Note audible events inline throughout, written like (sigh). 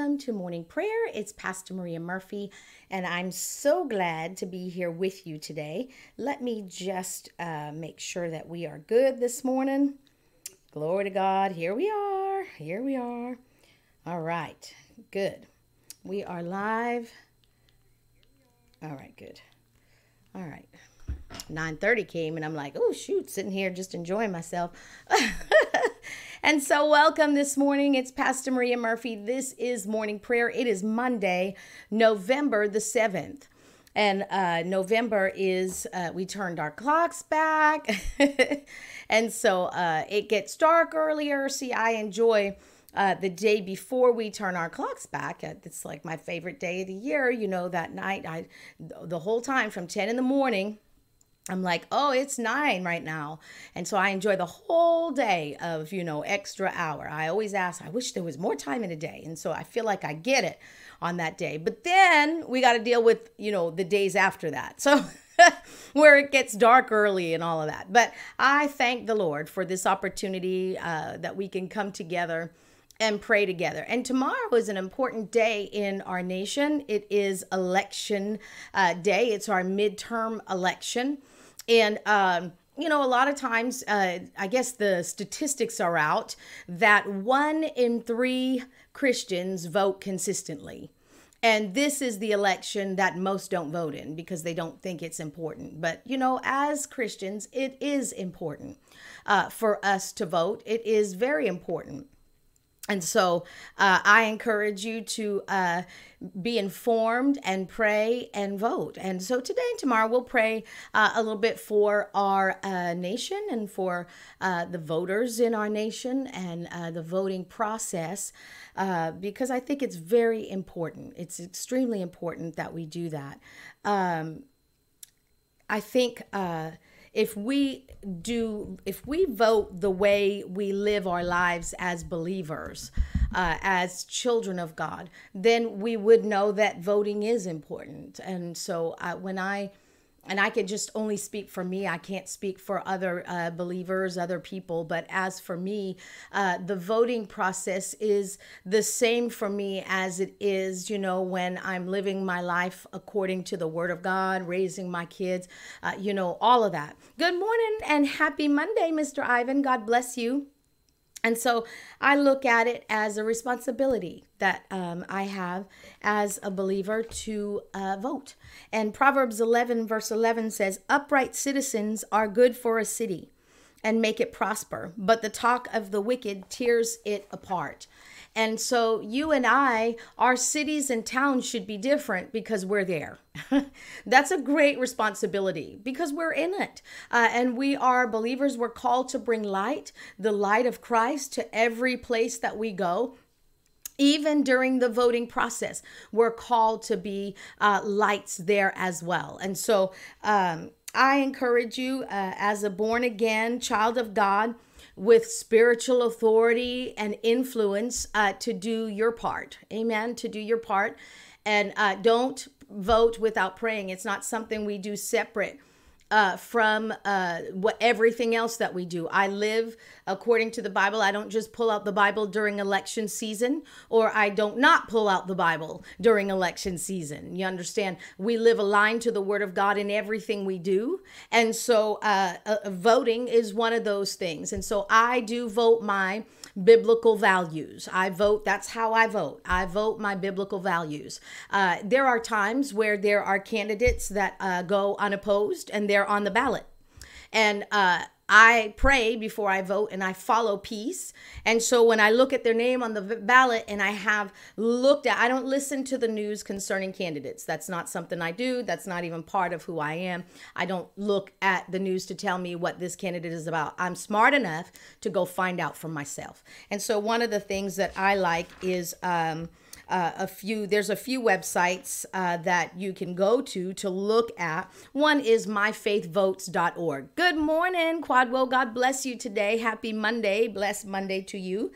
welcome to morning prayer. It's Pastor Maria Murphy, and I'm so glad to be here with you today. Let me just uh, make sure that we are good this morning. Glory to God. Here we are. Here we are. All right. Good. We are live. All right, good. All right. 9:30 came and I'm like, "Oh shoot, sitting here just enjoying myself." (laughs) And so, welcome this morning. It's Pastor Maria Murphy. This is morning prayer. It is Monday, November the 7th. And uh, November is, uh, we turned our clocks back. (laughs) and so uh, it gets dark earlier. See, I enjoy. Uh, the day before we turn our clocks back uh, it's like my favorite day of the year you know that night i the whole time from 10 in the morning I'm like, oh, it's nine right now. And so I enjoy the whole day of, you know, extra hour. I always ask, I wish there was more time in a day. And so I feel like I get it on that day. But then we got to deal with, you know, the days after that. So (laughs) where it gets dark early and all of that. But I thank the Lord for this opportunity uh, that we can come together and pray together. And tomorrow is an important day in our nation. It is election uh, day, it's our midterm election. And, um, you know, a lot of times, uh, I guess the statistics are out that one in three Christians vote consistently. And this is the election that most don't vote in because they don't think it's important. But, you know, as Christians, it is important uh, for us to vote. It is very important. And so uh, I encourage you to uh, be informed and pray and vote. And so today and tomorrow we'll pray uh, a little bit for our uh, nation and for uh, the voters in our nation and uh, the voting process because I think it's very important. It's extremely important that we do that. Um, I think if we do if we vote the way we live our lives as believers uh, as children of god then we would know that voting is important. And so uh, when i and I can just only speak for me. I can't speak for other uh, believers, other people. But as for me, uh, the voting process is the same for me as it is, you know, when I'm living my life according to the Word of God, raising my kids, uh, you know, all of that. Good morning and happy Monday, Mr. Ivan. God bless you. And so I look at it as a responsibility that um, I have as a believer to uh, vote. And Proverbs 11, verse 11 says, Upright citizens are good for a city and make it prosper, but the talk of the wicked tears it apart. And so you and I, our cities and towns should be different because we're there. (laughs) That's a great responsibility because we're in it. Uh, and we are believers. We're called to bring light, the light of Christ, to every place that we go even during the voting process, we're called to be uh, lights there as well. And so um, I encourage you, uh, as a born again child of God, with spiritual authority and influence uh, to do your part. Amen. To do your part. And uh, don't vote without praying. It's not something we do separate uh, from uh, what everything else that we do. I live according to the Bible. I don't just pull out the Bible during election season, or I don't not pull out the Bible during election season. You understand? We live aligned to the Word of God in everything we do, and so uh, uh voting is one of those things. And so I do vote my biblical values. I vote, that's how I vote. I vote my biblical values. Uh, there are times where there are candidates that uh, go unopposed and they're on the ballot. And uh, I pray before I vote and I follow peace. And so when I look at their name on the ballot and I have looked at, I don't listen to the news concerning candidates. That's not something I do. That's not even part of who I am. I don't look at the news to tell me what this candidate is about. I'm smart enough to go find out for myself. And so one of the things that I like is, um, uh, a few there's a few websites uh, that you can go to to look at one is myfaithvotes.org good morning quadwell god bless you today happy monday blessed monday to you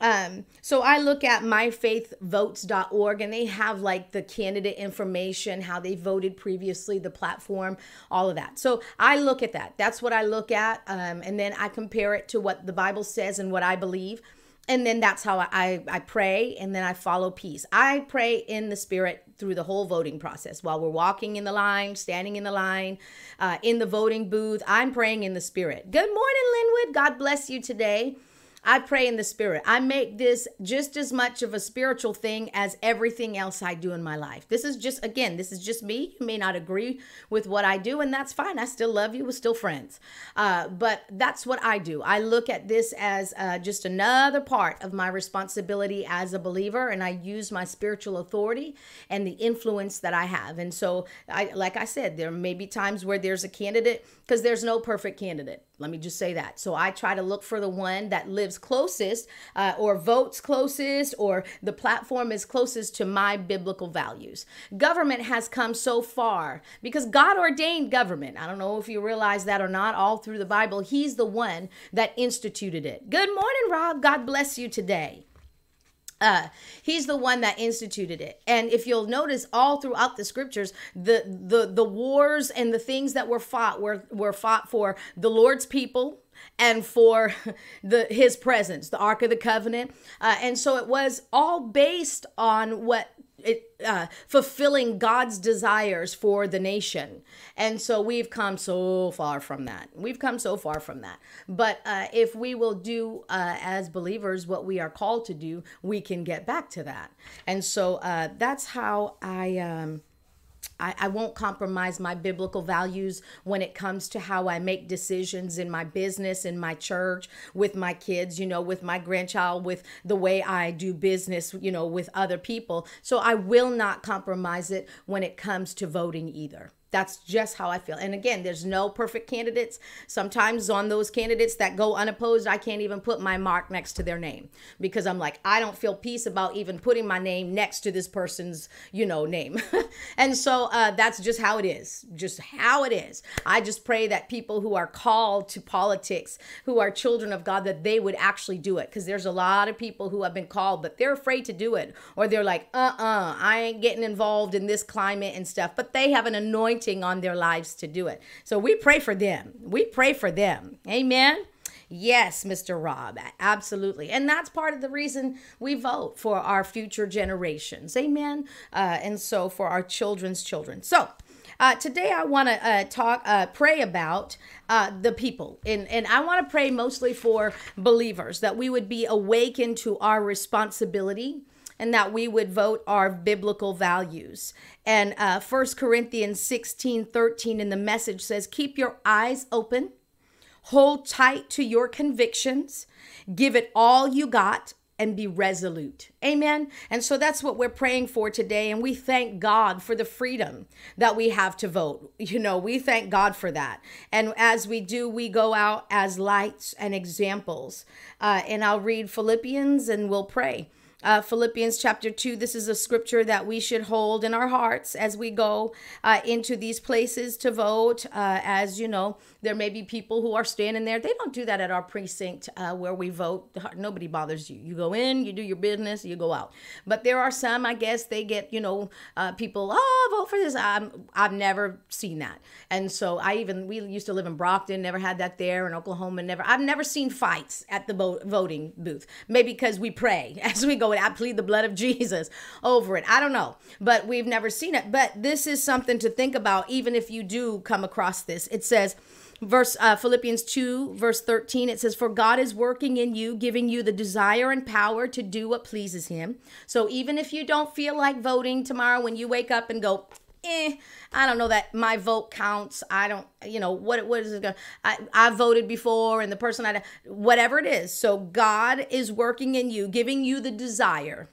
um, so I look at myfaithvotes.org and they have like the candidate information, how they voted previously, the platform, all of that. So I look at that. That's what I look at. Um, and then I compare it to what the Bible says and what I believe. And then that's how I, I pray and then I follow peace. I pray in the spirit through the whole voting process while we're walking in the line, standing in the line, uh, in the voting booth. I'm praying in the spirit. Good morning, Linwood. God bless you today. I pray in the spirit. I make this just as much of a spiritual thing as everything else I do in my life. This is just, again, this is just me. You may not agree with what I do, and that's fine. I still love you. We're still friends. Uh, but that's what I do. I look at this as uh, just another part of my responsibility as a believer, and I use my spiritual authority and the influence that I have. And so, I, like I said, there may be times where there's a candidate because there's no perfect candidate. Let me just say that. So I try to look for the one that lives closest uh, or votes closest or the platform is closest to my biblical values. Government has come so far because God ordained government. I don't know if you realize that or not, all through the Bible. He's the one that instituted it. Good morning, Rob. God bless you today. Uh, he's the one that instituted it. And if you'll notice all throughout the scriptures the the the wars and the things that were fought were were fought for the lord's people and for (laughs) the his presence the ark of the covenant. Uh, and so it was all based on what it, uh, fulfilling God's desires for the nation. And so we've come so far from that. We've come so far from that. But uh, if we will do uh, as believers what we are called to do, we can get back to that. And so uh, that's how I. Um, I, I, won't compromise my biblical values when it comes to how I make decisions in my business, in my church, with my kids, you know, with my grandchild, with the way I do business, you know, with other people. So I will not compromise it when it comes to voting either. That's just how I feel. And again, there's no perfect candidates. Sometimes on those candidates that go unopposed, I can't even put my mark next to their name because I'm like, I don't feel peace about even putting my name next to this person's, you know, name. (laughs) and so uh, that's just how it is, just how it is. I just pray that people who are called to politics, who are children of God, that they would actually do it because there's a lot of people who have been called, but they're afraid to do it or they're like, uh uh-uh, uh, I ain't getting involved in this climate and stuff, but they have an anointing anointing on their lives to do it. So we pray for them. We pray for them. Amen. Yes, Mr. Rob, absolutely. And that's part of the reason we vote for our future generations. Amen. Uh, and so for our children's children. So, uh, today I want to uh, talk, uh, pray about uh, the people, and and I want to pray mostly for believers that we would be awakened to our responsibility and that we would vote our biblical values. And uh, 1 Corinthians 16 13 in the message says, Keep your eyes open, hold tight to your convictions, give it all you got, and be resolute. Amen. And so that's what we're praying for today. And we thank God for the freedom that we have to vote. You know, we thank God for that. And as we do, we go out as lights and examples. Uh, and I'll read Philippians and we'll pray uh, Philippians chapter 2. This is a scripture that we should hold in our hearts as we go uh, into these places to vote. Uh, as you know, there may be people who are standing there. They don't do that at our precinct uh, where we vote. Nobody bothers you. You go in, you do your business, you go out. But there are some, I guess, they get, you know, uh, people, oh, vote for this. I'm, I've never seen that. And so I even, we used to live in Brockton, never had that there, in Oklahoma, never. I've never seen fights at the voting booth. Maybe because we pray (laughs) as we go I plead the blood of (laughs) Jesus over it. I don't know, but we've never seen it. But this is something to think about, even if you do come across this. It says, verse uh, philippians 2 verse 13 it says for god is working in you giving you the desire and power to do what pleases him so even if you don't feel like voting tomorrow when you wake up and go eh, I don't know that my vote counts. I don't, you know, what what is it going? I I voted before, and the person I whatever it is. So God is working in you, giving you the desire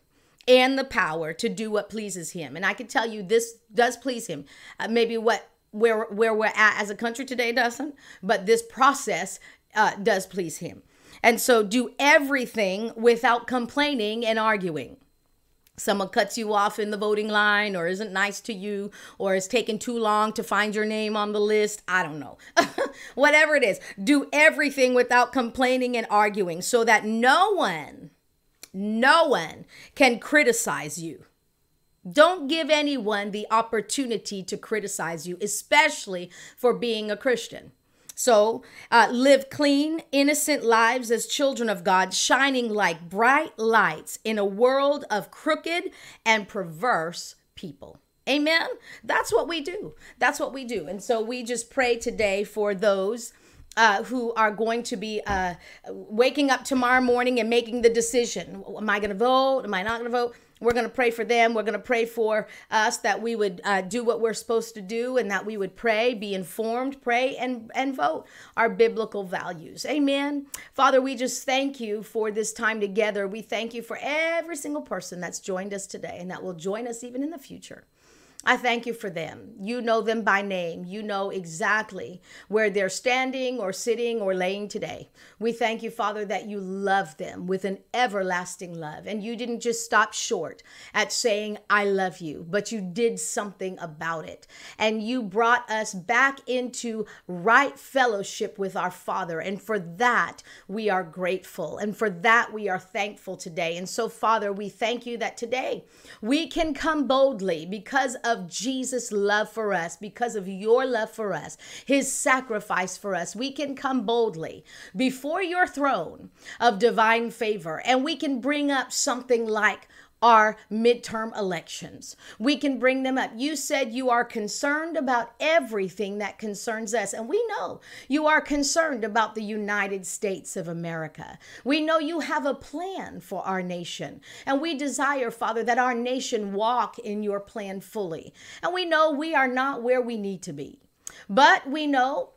and the power to do what pleases Him. And I can tell you, this does please Him. Uh, maybe what where where we're at as a country today doesn't, but this process uh, does please Him. And so do everything without complaining and arguing someone cuts you off in the voting line or isn't nice to you or is taking too long to find your name on the list i don't know. (laughs) Whatever it is do everything without complaining and arguing so that no one no one can criticize you. Don't give anyone the opportunity to criticize you especially for being a christian So, uh, live clean, innocent lives as children of God, shining like bright lights in a world of crooked and perverse people. Amen. That's what we do. That's what we do. And so we just pray today for those uh, who are going to be uh, waking up tomorrow morning and making the decision. Am I going to vote? Am I not going to vote? We're going to pray for them. We're going to pray for us that we would uh, do what we're supposed to do and that we would pray, be informed, pray, and, and vote our biblical values. Amen. Father, we just thank you for this time together. We thank you for every single person that's joined us today and that will join us even in the future. I thank you for them. You know them by name. You know exactly where they're standing or sitting or laying today. We thank you, Father, that you love them with an everlasting love. And you didn't just stop short at saying, I love you, but you did something about it. And you brought us back into right fellowship with our Father. And for that, we are grateful. And for that, we are thankful today. And so, Father, we thank you that today we can come boldly because of of Jesus' love for us, because of your love for us, his sacrifice for us, we can come boldly before your throne of divine favor and we can bring up something like our midterm elections. We can bring them up. You said you are concerned about everything that concerns us. And we know you are concerned about the United States of America. We know you have a plan for our nation. And we desire, Father, that our nation walk in your plan fully. And we know we are not where we need to be. But we know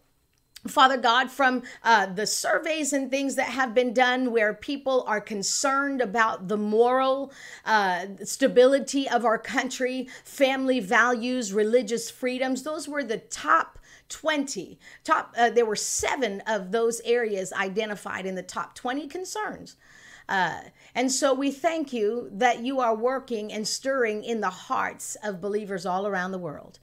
Father God, from uh, the surveys and things that have been done where people are concerned about the moral uh, stability of our country, family values, religious freedoms, those were the top 20 top uh, there were seven of those areas identified in the top 20 concerns uh, and so we thank you that you are working and stirring in the hearts of believers all around the world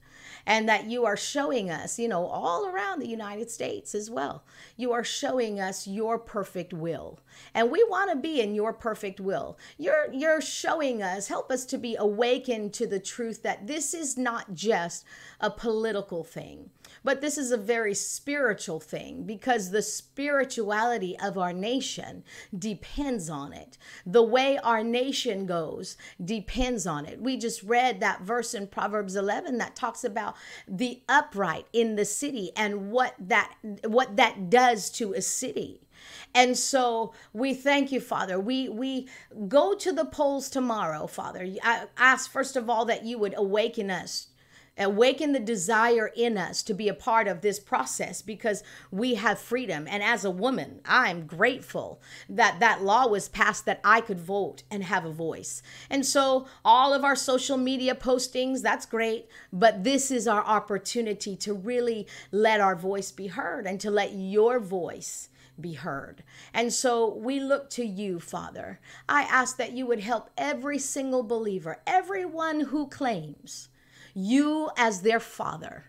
and that you are showing us, you know, all around the United States as well. You are showing us your perfect will. And we want to be in your perfect will. You're you're showing us, help us to be awakened to the truth that this is not just a political thing. But this is a very spiritual thing because the spirituality of our nation depends on it. The way our nation goes depends on it. We just read that verse in Proverbs 11 that talks about the upright in the city and what that what that does to a city. And so we thank you, Father. We we go to the polls tomorrow, Father. I ask first of all that you would awaken us awaken the desire in us to be a part of this process because we have freedom and as a woman i'm grateful that that law was passed that i could vote and have a voice and so all of our social media postings that's great but this is our opportunity to really let our voice be heard and to let your voice be heard. And so we look to you, Father. I ask that you would help every single believer, everyone who claims you as their father,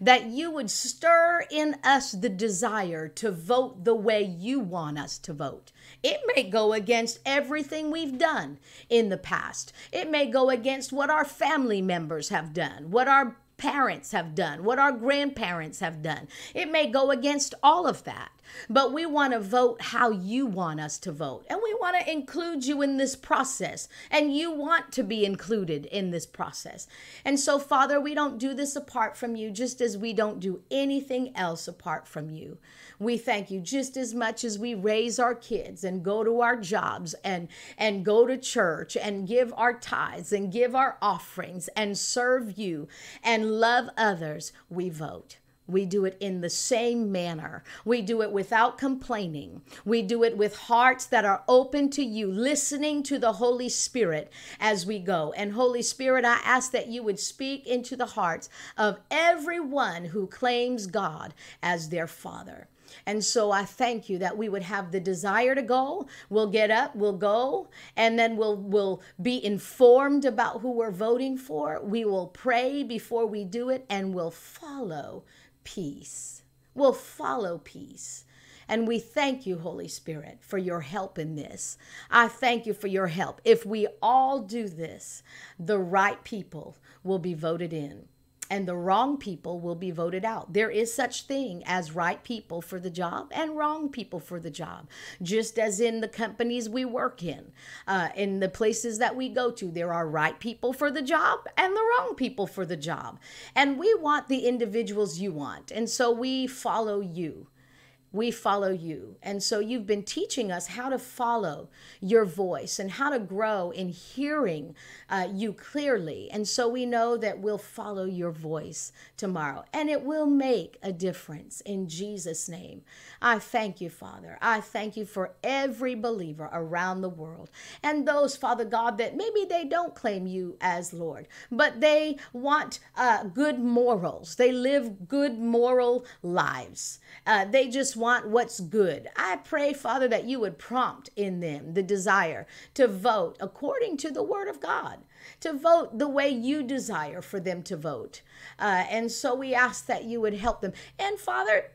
that you would stir in us the desire to vote the way you want us to vote. It may go against everything we've done in the past. It may go against what our family members have done, what our parents have done, what our grandparents have done. It may go against all of that. But we want to vote how you want us to vote. And we want to include you in this process. And you want to be included in this process. And so, Father, we don't do this apart from you, just as we don't do anything else apart from you. We thank you just as much as we raise our kids and go to our jobs and, and go to church and give our tithes and give our offerings and serve you and love others, we vote. We do it in the same manner. We do it without complaining. We do it with hearts that are open to you, listening to the Holy Spirit as we go. And Holy Spirit, I ask that you would speak into the hearts of everyone who claims God as their Father. And so I thank you that we would have the desire to go. We'll get up, we'll go, and then we'll we'll be informed about who we're voting for. We will pray before we do it and we'll follow peace. We'll follow peace. And we thank you, Holy Spirit, for your help in this. I thank you for your help. If we all do this, the right people will be voted in. And the wrong people will be voted out. There is such thing as right people for the job and wrong people for the job. Just as in the companies we work in, uh, in the places that we go to, there are right people for the job and the wrong people for the job. And we want the individuals you want. And so we follow you we follow you. And so you've been teaching us how to follow your voice and how to grow in hearing uh, you clearly. And so we know that we'll follow your voice tomorrow and it will make a difference in Jesus' name. I thank you, Father. I thank you for every believer around the world and those, Father God, that maybe they don't claim you as Lord, but they want uh, good morals. They live good moral lives. Uh, they just want what's good. I pray, Father, that you would prompt in them the desire to vote according to the word of God, to vote the way you desire for them to vote. Uh, and so we ask that you would help them. And Father,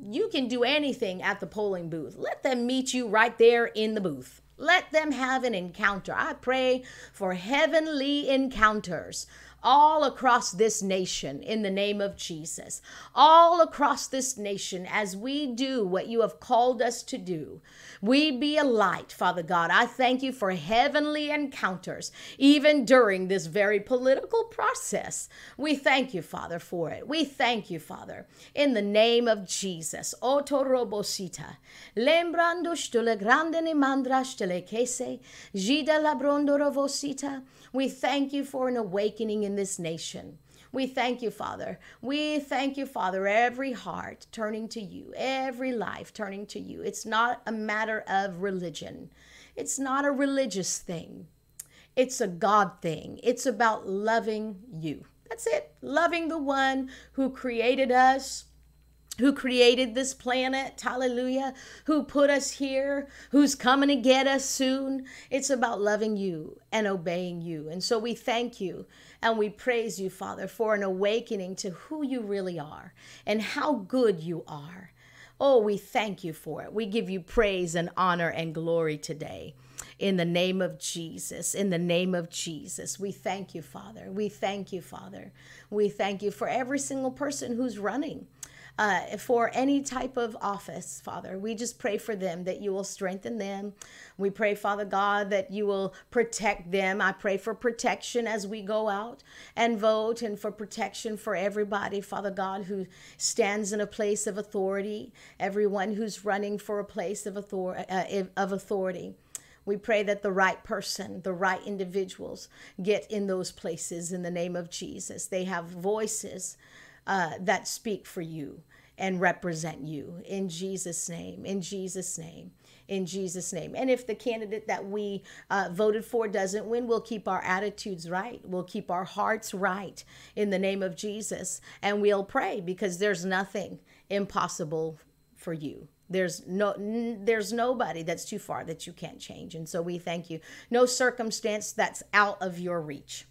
you can do anything at the polling booth. Let them meet you right there in the booth. Let them have an encounter. I pray for heavenly encounters all across this nation in the name of Jesus. All across this nation as we do what you have called us to do. We be a light, Father God. I thank you for heavenly encounters, even during this very political process. We thank you, Father, for it. We thank you, Father, in the name of Jesus. Otorobosita. Lembrando stule grande ne mandra stele kese. Gida labrondo rovosita. We thank you for an awakening in this nation. We thank you, Father. We thank you, Father, every heart turning to you, every life turning to you. It's not a matter of religion, it's not a religious thing, it's a God thing. It's about loving you. That's it. Loving the one who created us, who created this planet, hallelujah, who put us here, who's coming to get us soon. It's about loving you and obeying you. And so we thank you and we praise you, Father, for an awakening to who you really are and how good you are. Oh, we thank you for it. We give you praise and honor and glory today. In the name of Jesus, in the name of Jesus, we thank you, Father. We thank you, Father. We thank you for every single person who's running uh, for any type of office, Father. We just pray for them that you will strengthen them. We pray, Father God, that you will protect them. I pray for protection as we go out and vote and for protection for everybody, Father God, who stands in a place of authority, everyone who's running for a place of, author- uh, of authority. We pray that the right person, the right individuals get in those places in the name of Jesus. They have voices uh, that speak for you and represent you in Jesus' name, in Jesus' name, in Jesus' name. And if the candidate that we uh, voted for doesn't win, we'll keep our attitudes right. We'll keep our hearts right in the name of Jesus. And we'll pray because there's nothing impossible for you there's no there's nobody that's too far that you can't change and so we thank you no circumstance that's out of your reach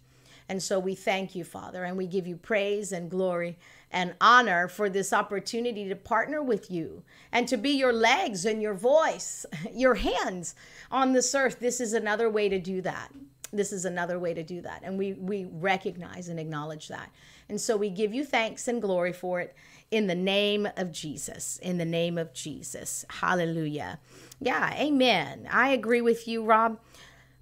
and so we thank you, Father, and we give you praise and glory and honor for this opportunity to partner with you and to be your legs and your voice, (laughs) your hands on this earth. This is another way to do that. This is another way to do that. And we, we recognize and acknowledge that. And so we give you thanks and glory for it in the name of Jesus. In the name of Jesus. Hallelujah. Yeah, amen. I agree with you, Rob.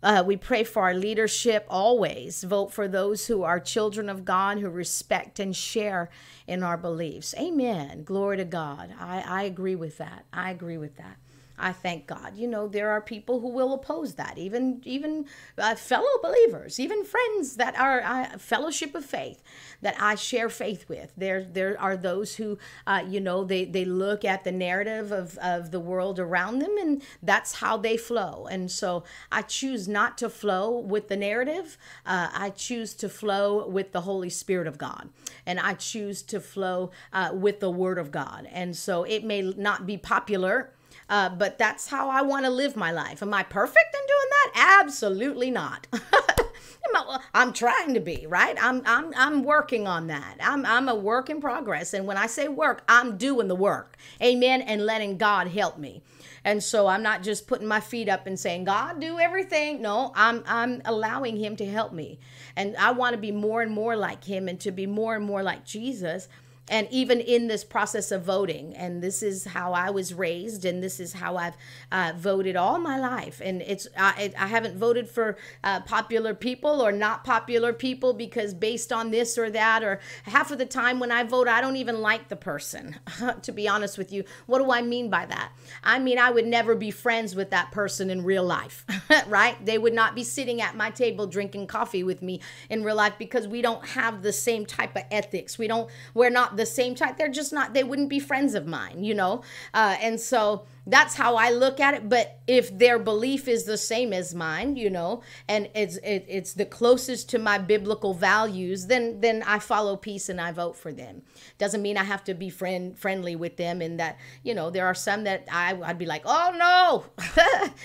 Uh, we pray for our leadership always. Vote for those who are children of God, who respect and share in our beliefs. Amen. Glory to God. I, I agree with that. I agree with that. I thank God. You know, there are people who will oppose that, even even uh, fellow believers, even friends that are uh, fellowship of faith that I share faith with. There there are those who, uh, you know, they they look at the narrative of of the world around them, and that's how they flow. And so I choose not to flow with the narrative. Uh, I choose to flow with the Holy Spirit of God, and I choose to flow uh, with the Word of God. And so it may not be popular uh, but that's how I want to live my life. Am I perfect in doing that? Absolutely not. (laughs) I'm trying to be, right? I'm I'm I'm working on that. I'm I'm a work in progress. And when I say work, I'm doing the work. Amen. And letting God help me. And so I'm not just putting my feet up and saying, God, do everything. No, I'm I'm allowing him to help me. And I want to be more and more like him and to be more and more like Jesus and even in this process of voting and this is how i was raised and this is how i've uh, voted all my life. And it's i, I haven't voted for uh, popular people or not popular people because based on this or that or half of the time when i vote i don't even like the person (laughs) to be honest with you. What do i mean by that? I mean i would never be friends with that person in real life (laughs) right? They would not be sitting at my table drinking coffee with me in real life because we don't have the same type of ethics. We don't we're not the same type. They're just not, they wouldn't be friends of mine, you know? Uh, and so that's how I look at it. But if their belief is the same as mine, you know, and it's it, it's the closest to my biblical values, then then I follow peace and I vote for them. Doesn't mean I have to be friend friendly with them. And that you know there are some that I I'd be like, oh no,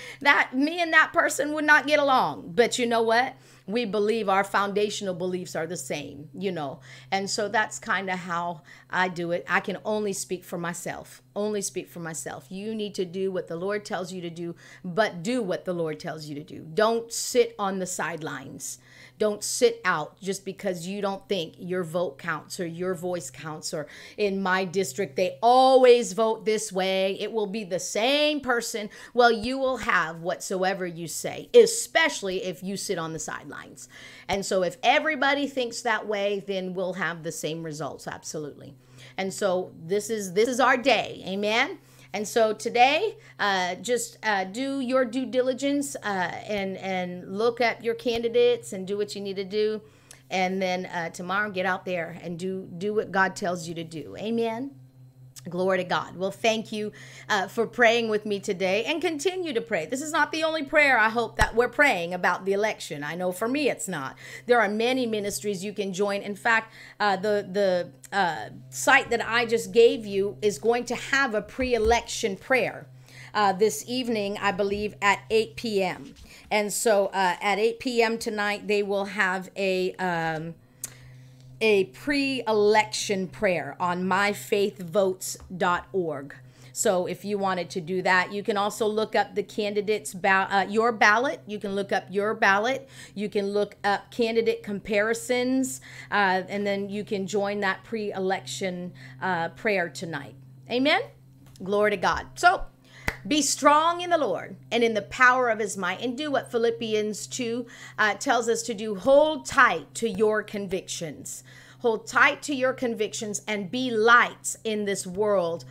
(laughs) that me and that person would not get along. But you know what? we believe our foundational beliefs are the same, you know. And so that's kind of how I do it. I can only speak for myself. Only speak for myself. You need to do what the Lord tells you to do, but do what the Lord tells you to do. Don't sit on the sidelines. Don't sit out just because you don't think your vote counts or your voice counts or in my district they always vote this way. It will be the same person. Well, you will have whatsoever you say, especially if you sit on the sidelines. And so if everybody thinks that way, then we'll have the same results absolutely. And so this is this is our day. Amen. And so today, uh, just uh, do your due diligence uh, and and look at your candidates and do what you need to do, and then uh, tomorrow get out there and do do what God tells you to do. Amen. Glory to God. Well, thank you uh, for praying with me today and continue to pray. This is not the only prayer I hope that we're praying about the election. I know for me it's not. There are many ministries you can join. In fact, uh, the, the uh, site that I just gave you is going to have a pre election prayer. Uh, this evening, I believe, at 8 p.m. And so uh, at 8 p.m. tonight, they will have a um, a pre election prayer on myfaithvotes.org. So if you wanted to do that, you can also look up the candidates ba- uh, your ballot. You can look up your ballot. You can look up candidate comparisons, uh, and then you can join that pre-election uh, prayer tonight. Amen. Glory to God. So be strong in the Lord and in the power of his might, and do what Philippians 2 uh, tells us to do. Hold tight to your convictions. Hold tight to your convictions and be lights in this world